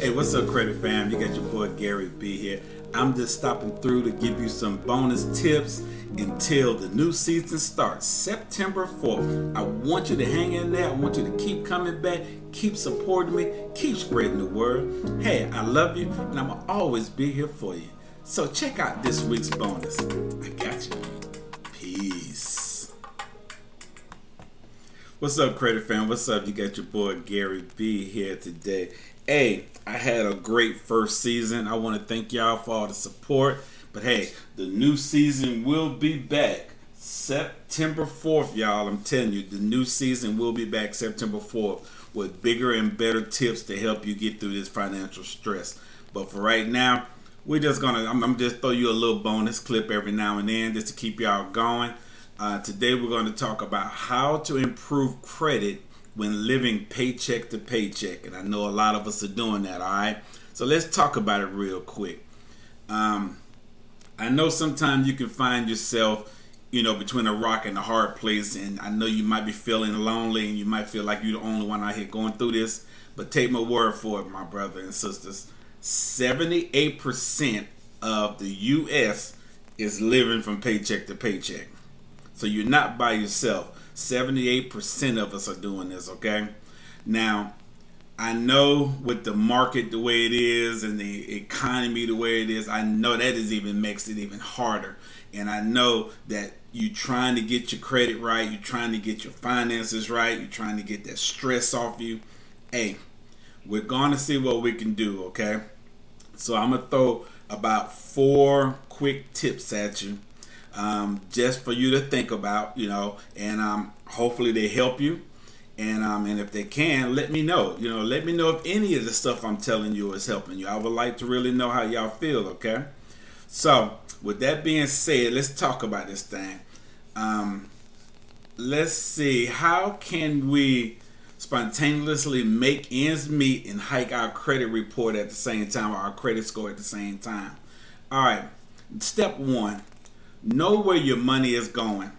Hey, what's up, Credit Fam? You got your boy Gary B here. I'm just stopping through to give you some bonus tips until the new season starts September 4th. I want you to hang in there. I want you to keep coming back, keep supporting me, keep spreading the word. Hey, I love you, and I'm gonna always be here for you. So check out this week's bonus. I got you. Peace. What's up, Credit Fam? What's up? You got your boy Gary B here today. Hey, I had a great first season. I want to thank y'all for all the support. But hey, the new season will be back September 4th, y'all. I'm telling you, the new season will be back September 4th with bigger and better tips to help you get through this financial stress. But for right now, we're just gonna I'm, I'm just throw you a little bonus clip every now and then just to keep y'all going. Uh, today we're going to talk about how to improve credit when living paycheck to paycheck. And I know a lot of us are doing that, all right? So let's talk about it real quick. Um, I know sometimes you can find yourself, you know, between a rock and a hard place. And I know you might be feeling lonely and you might feel like you're the only one out here going through this. But take my word for it, my brother and sisters. 78% of the U.S. is living from paycheck to paycheck. So you're not by yourself. 78% of us are doing this, okay? Now, I know with the market the way it is and the economy the way it is, I know that is even makes it even harder. And I know that you're trying to get your credit right, you're trying to get your finances right, you're trying to get that stress off you. Hey, we're going to see what we can do, okay? So I'm going to throw about four quick tips at you um, just for you to think about, you know, and um, hopefully they help you. And um, and if they can, let me know. You know, let me know if any of the stuff I'm telling you is helping you. I would like to really know how y'all feel. Okay. So with that being said, let's talk about this thing. Um, let's see. How can we spontaneously make ends meet and hike our credit report at the same time, or our credit score at the same time? All right. Step one know where your money is going.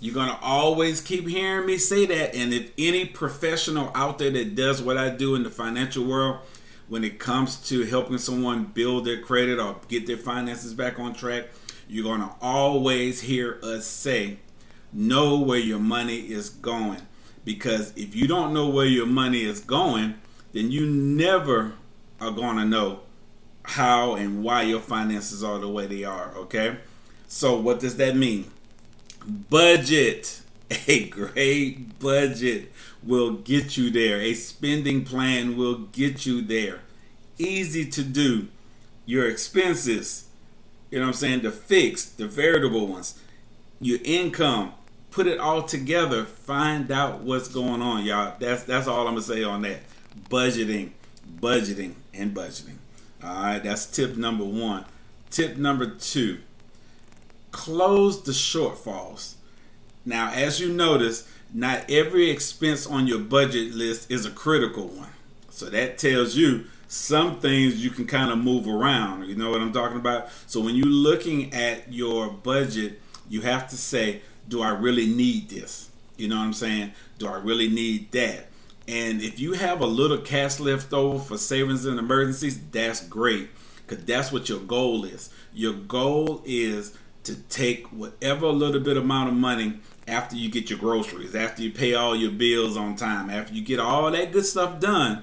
You're going to always keep hearing me say that. And if any professional out there that does what I do in the financial world, when it comes to helping someone build their credit or get their finances back on track, you're going to always hear us say, know where your money is going. Because if you don't know where your money is going, then you never are going to know how and why your finances are the way they are, okay? So, what does that mean? Budget. A great budget will get you there. A spending plan will get you there. Easy to do. Your expenses, you know what I'm saying? The fixed, the veritable ones, your income, put it all together. Find out what's going on, y'all. That's that's all I'm gonna say on that. Budgeting, budgeting, and budgeting. All right, that's tip number one. Tip number two close the shortfalls. Now, as you notice, not every expense on your budget list is a critical one. So that tells you some things you can kind of move around. You know what I'm talking about? So when you're looking at your budget, you have to say, do I really need this? You know what I'm saying? Do I really need that? And if you have a little cash left over for savings and emergencies, that's great because that's what your goal is. Your goal is to take whatever little bit amount of money after you get your groceries, after you pay all your bills on time, after you get all that good stuff done,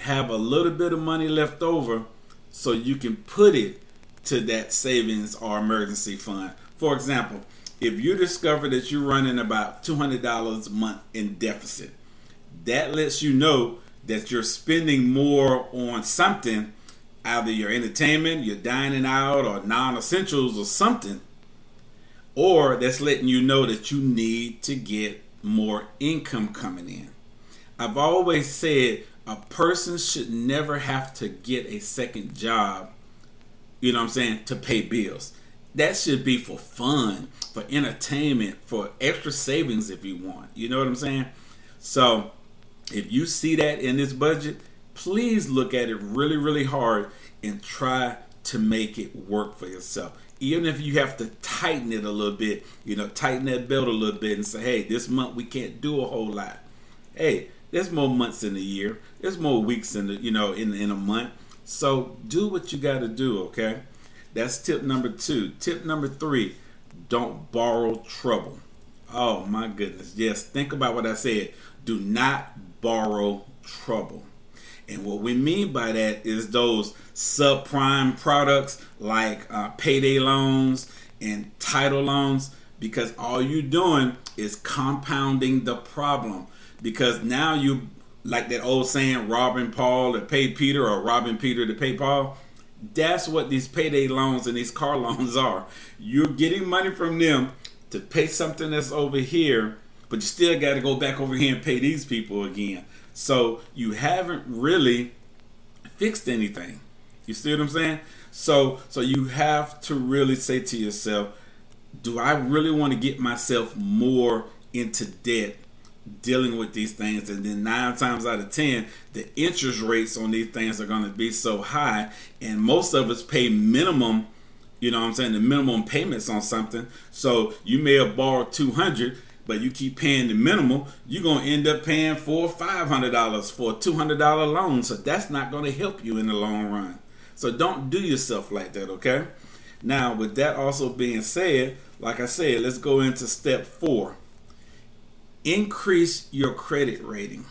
have a little bit of money left over so you can put it to that savings or emergency fund. For example, if you discover that you're running about $200 a month in deficit, that lets you know that you're spending more on something either your entertainment, your dining out, or non essentials or something, or that's letting you know that you need to get more income coming in. I've always said a person should never have to get a second job, you know what I'm saying, to pay bills. That should be for fun, for entertainment, for extra savings if you want. You know what I'm saying? So, if you see that in this budget, please look at it really, really hard and try to make it work for yourself. Even if you have to tighten it a little bit, you know, tighten that belt a little bit and say, hey, this month we can't do a whole lot. Hey, There's more months in the year. There's more weeks in the you know in in a month. So do what you got to do. Okay, that's tip number two. Tip number three: don't borrow trouble. Oh my goodness. Yes, think about what I said. Do not borrow trouble. And what we mean by that is those subprime products like uh, payday loans and title loans, because all you're doing is compounding the problem. Because now you, like that old saying, robbing Paul to pay Peter or robbing Peter to pay Paul. That's what these payday loans and these car loans are. You're getting money from them to pay something that's over here, but you still got to go back over here and pay these people again. So you haven't really fixed anything. You see what I'm saying? So so you have to really say to yourself, do I really want to get myself more into debt dealing with these things? And then nine times out of ten, the interest rates on these things are going to be so high, and most of us pay minimum. You know what I'm saying? The minimum payments on something. So you may have borrowed 200 but you keep paying the minimal, you're gonna end up paying four or five hundred dollars for a two hundred dollar loan. So that's not gonna help you in the long run. So don't do yourself like that, okay? Now, with that also being said, like I said, let's go into step four. Increase your credit rating.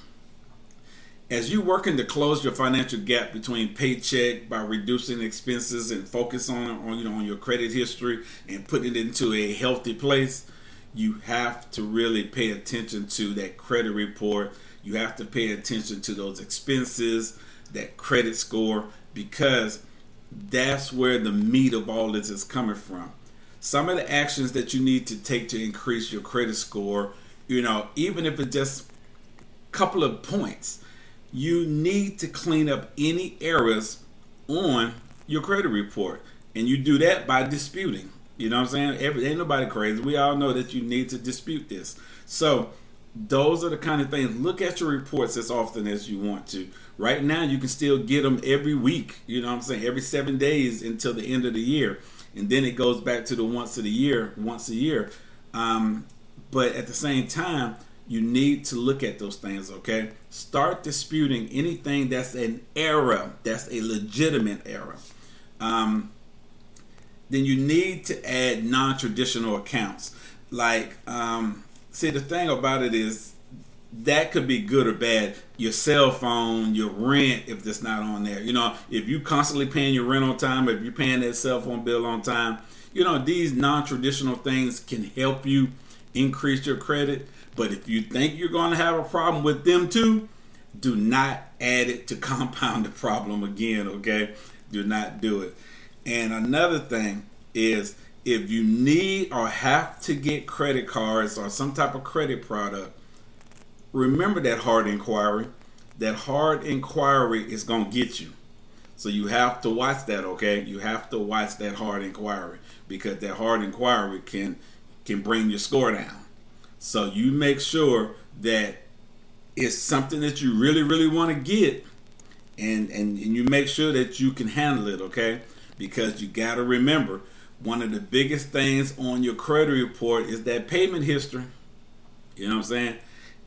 As you're working to close your financial gap between paycheck by reducing expenses and focus on, on you know on your credit history and putting it into a healthy place, you have to really pay attention to that credit report. You have to pay attention to those expenses, that credit score, because that's where the meat of all this is coming from. Some of the actions that you need to take to increase your credit score, you know, even if it's just a couple of points, you need to clean up any errors on your credit report. And you do that by disputing. You know what I'm saying? Every, ain't nobody crazy. We all know that you need to dispute this. So those are the kind of things. Look at your reports as often as you want to. Right now, you can still get them every week. You know what I'm saying? Every seven days until the end of the year, and then it goes back to the once of the year, once a year. Um, but at the same time, you need to look at those things. Okay, start disputing anything that's an error, that's a legitimate error. Um, then you need to add non-traditional accounts. Like, um, see, the thing about it is that could be good or bad. Your cell phone, your rent, if it's not on there. You know, if you constantly paying your rent on time, if you're paying that cell phone bill on time, you know, these non-traditional things can help you increase your credit. But if you think you're going to have a problem with them too, do not add it to compound the problem again, okay? Do not do it. And another thing is if you need or have to get credit cards or some type of credit product, remember that hard inquiry. That hard inquiry is going to get you. So you have to watch that, okay? You have to watch that hard inquiry because that hard inquiry can can bring your score down. So you make sure that it's something that you really, really want to get and, and, and you make sure that you can handle it, okay? Because you got to remember one of the biggest things on your credit report is that payment history. You know what I'm saying?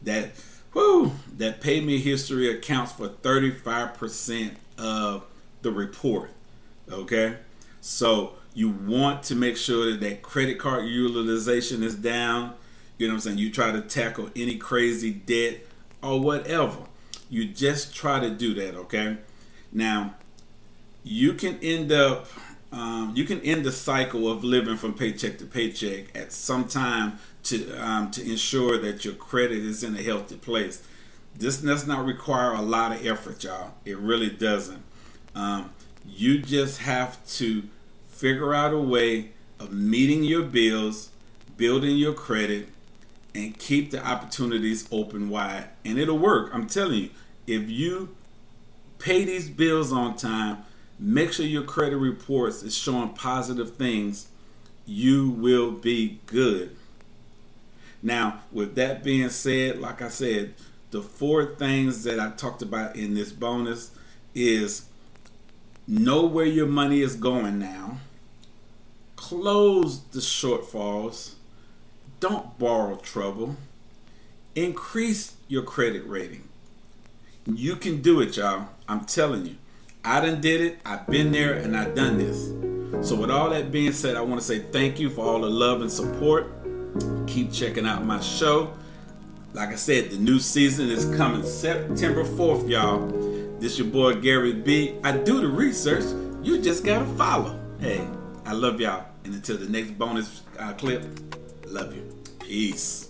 That whoo, that payment history accounts for 35% of the report. Okay? So you want to make sure that that credit card utilization is down. You know what I'm saying? You try to tackle any crazy debt or whatever. You just try to do that, okay? Now, you can end up um, you can end the cycle of living from paycheck to paycheck at some time to um, to ensure that your credit is in a healthy place. This does not require a lot of effort, y'all. It really doesn't. Um, you just have to figure out a way of meeting your bills, building your credit, and keep the opportunities open wide. And it'll work. I'm telling you, if you pay these bills on time, make sure your credit reports is showing positive things, you will be good. Now, with that being said, like I said, the four things that I talked about in this bonus is know where your money is going now, close the shortfalls, don't borrow trouble, increase your credit rating. You can do it, y'all. I'm telling you. I done did it. I've been there and I've done this. So with all that being said, I want to say thank you for all the love and support. Keep checking out my show. Like I said, the new season is coming September 4th, y'all. This your boy Gary B. I do the research. You just gotta follow. Hey, I love y'all. And until the next bonus uh, clip, love you. Peace.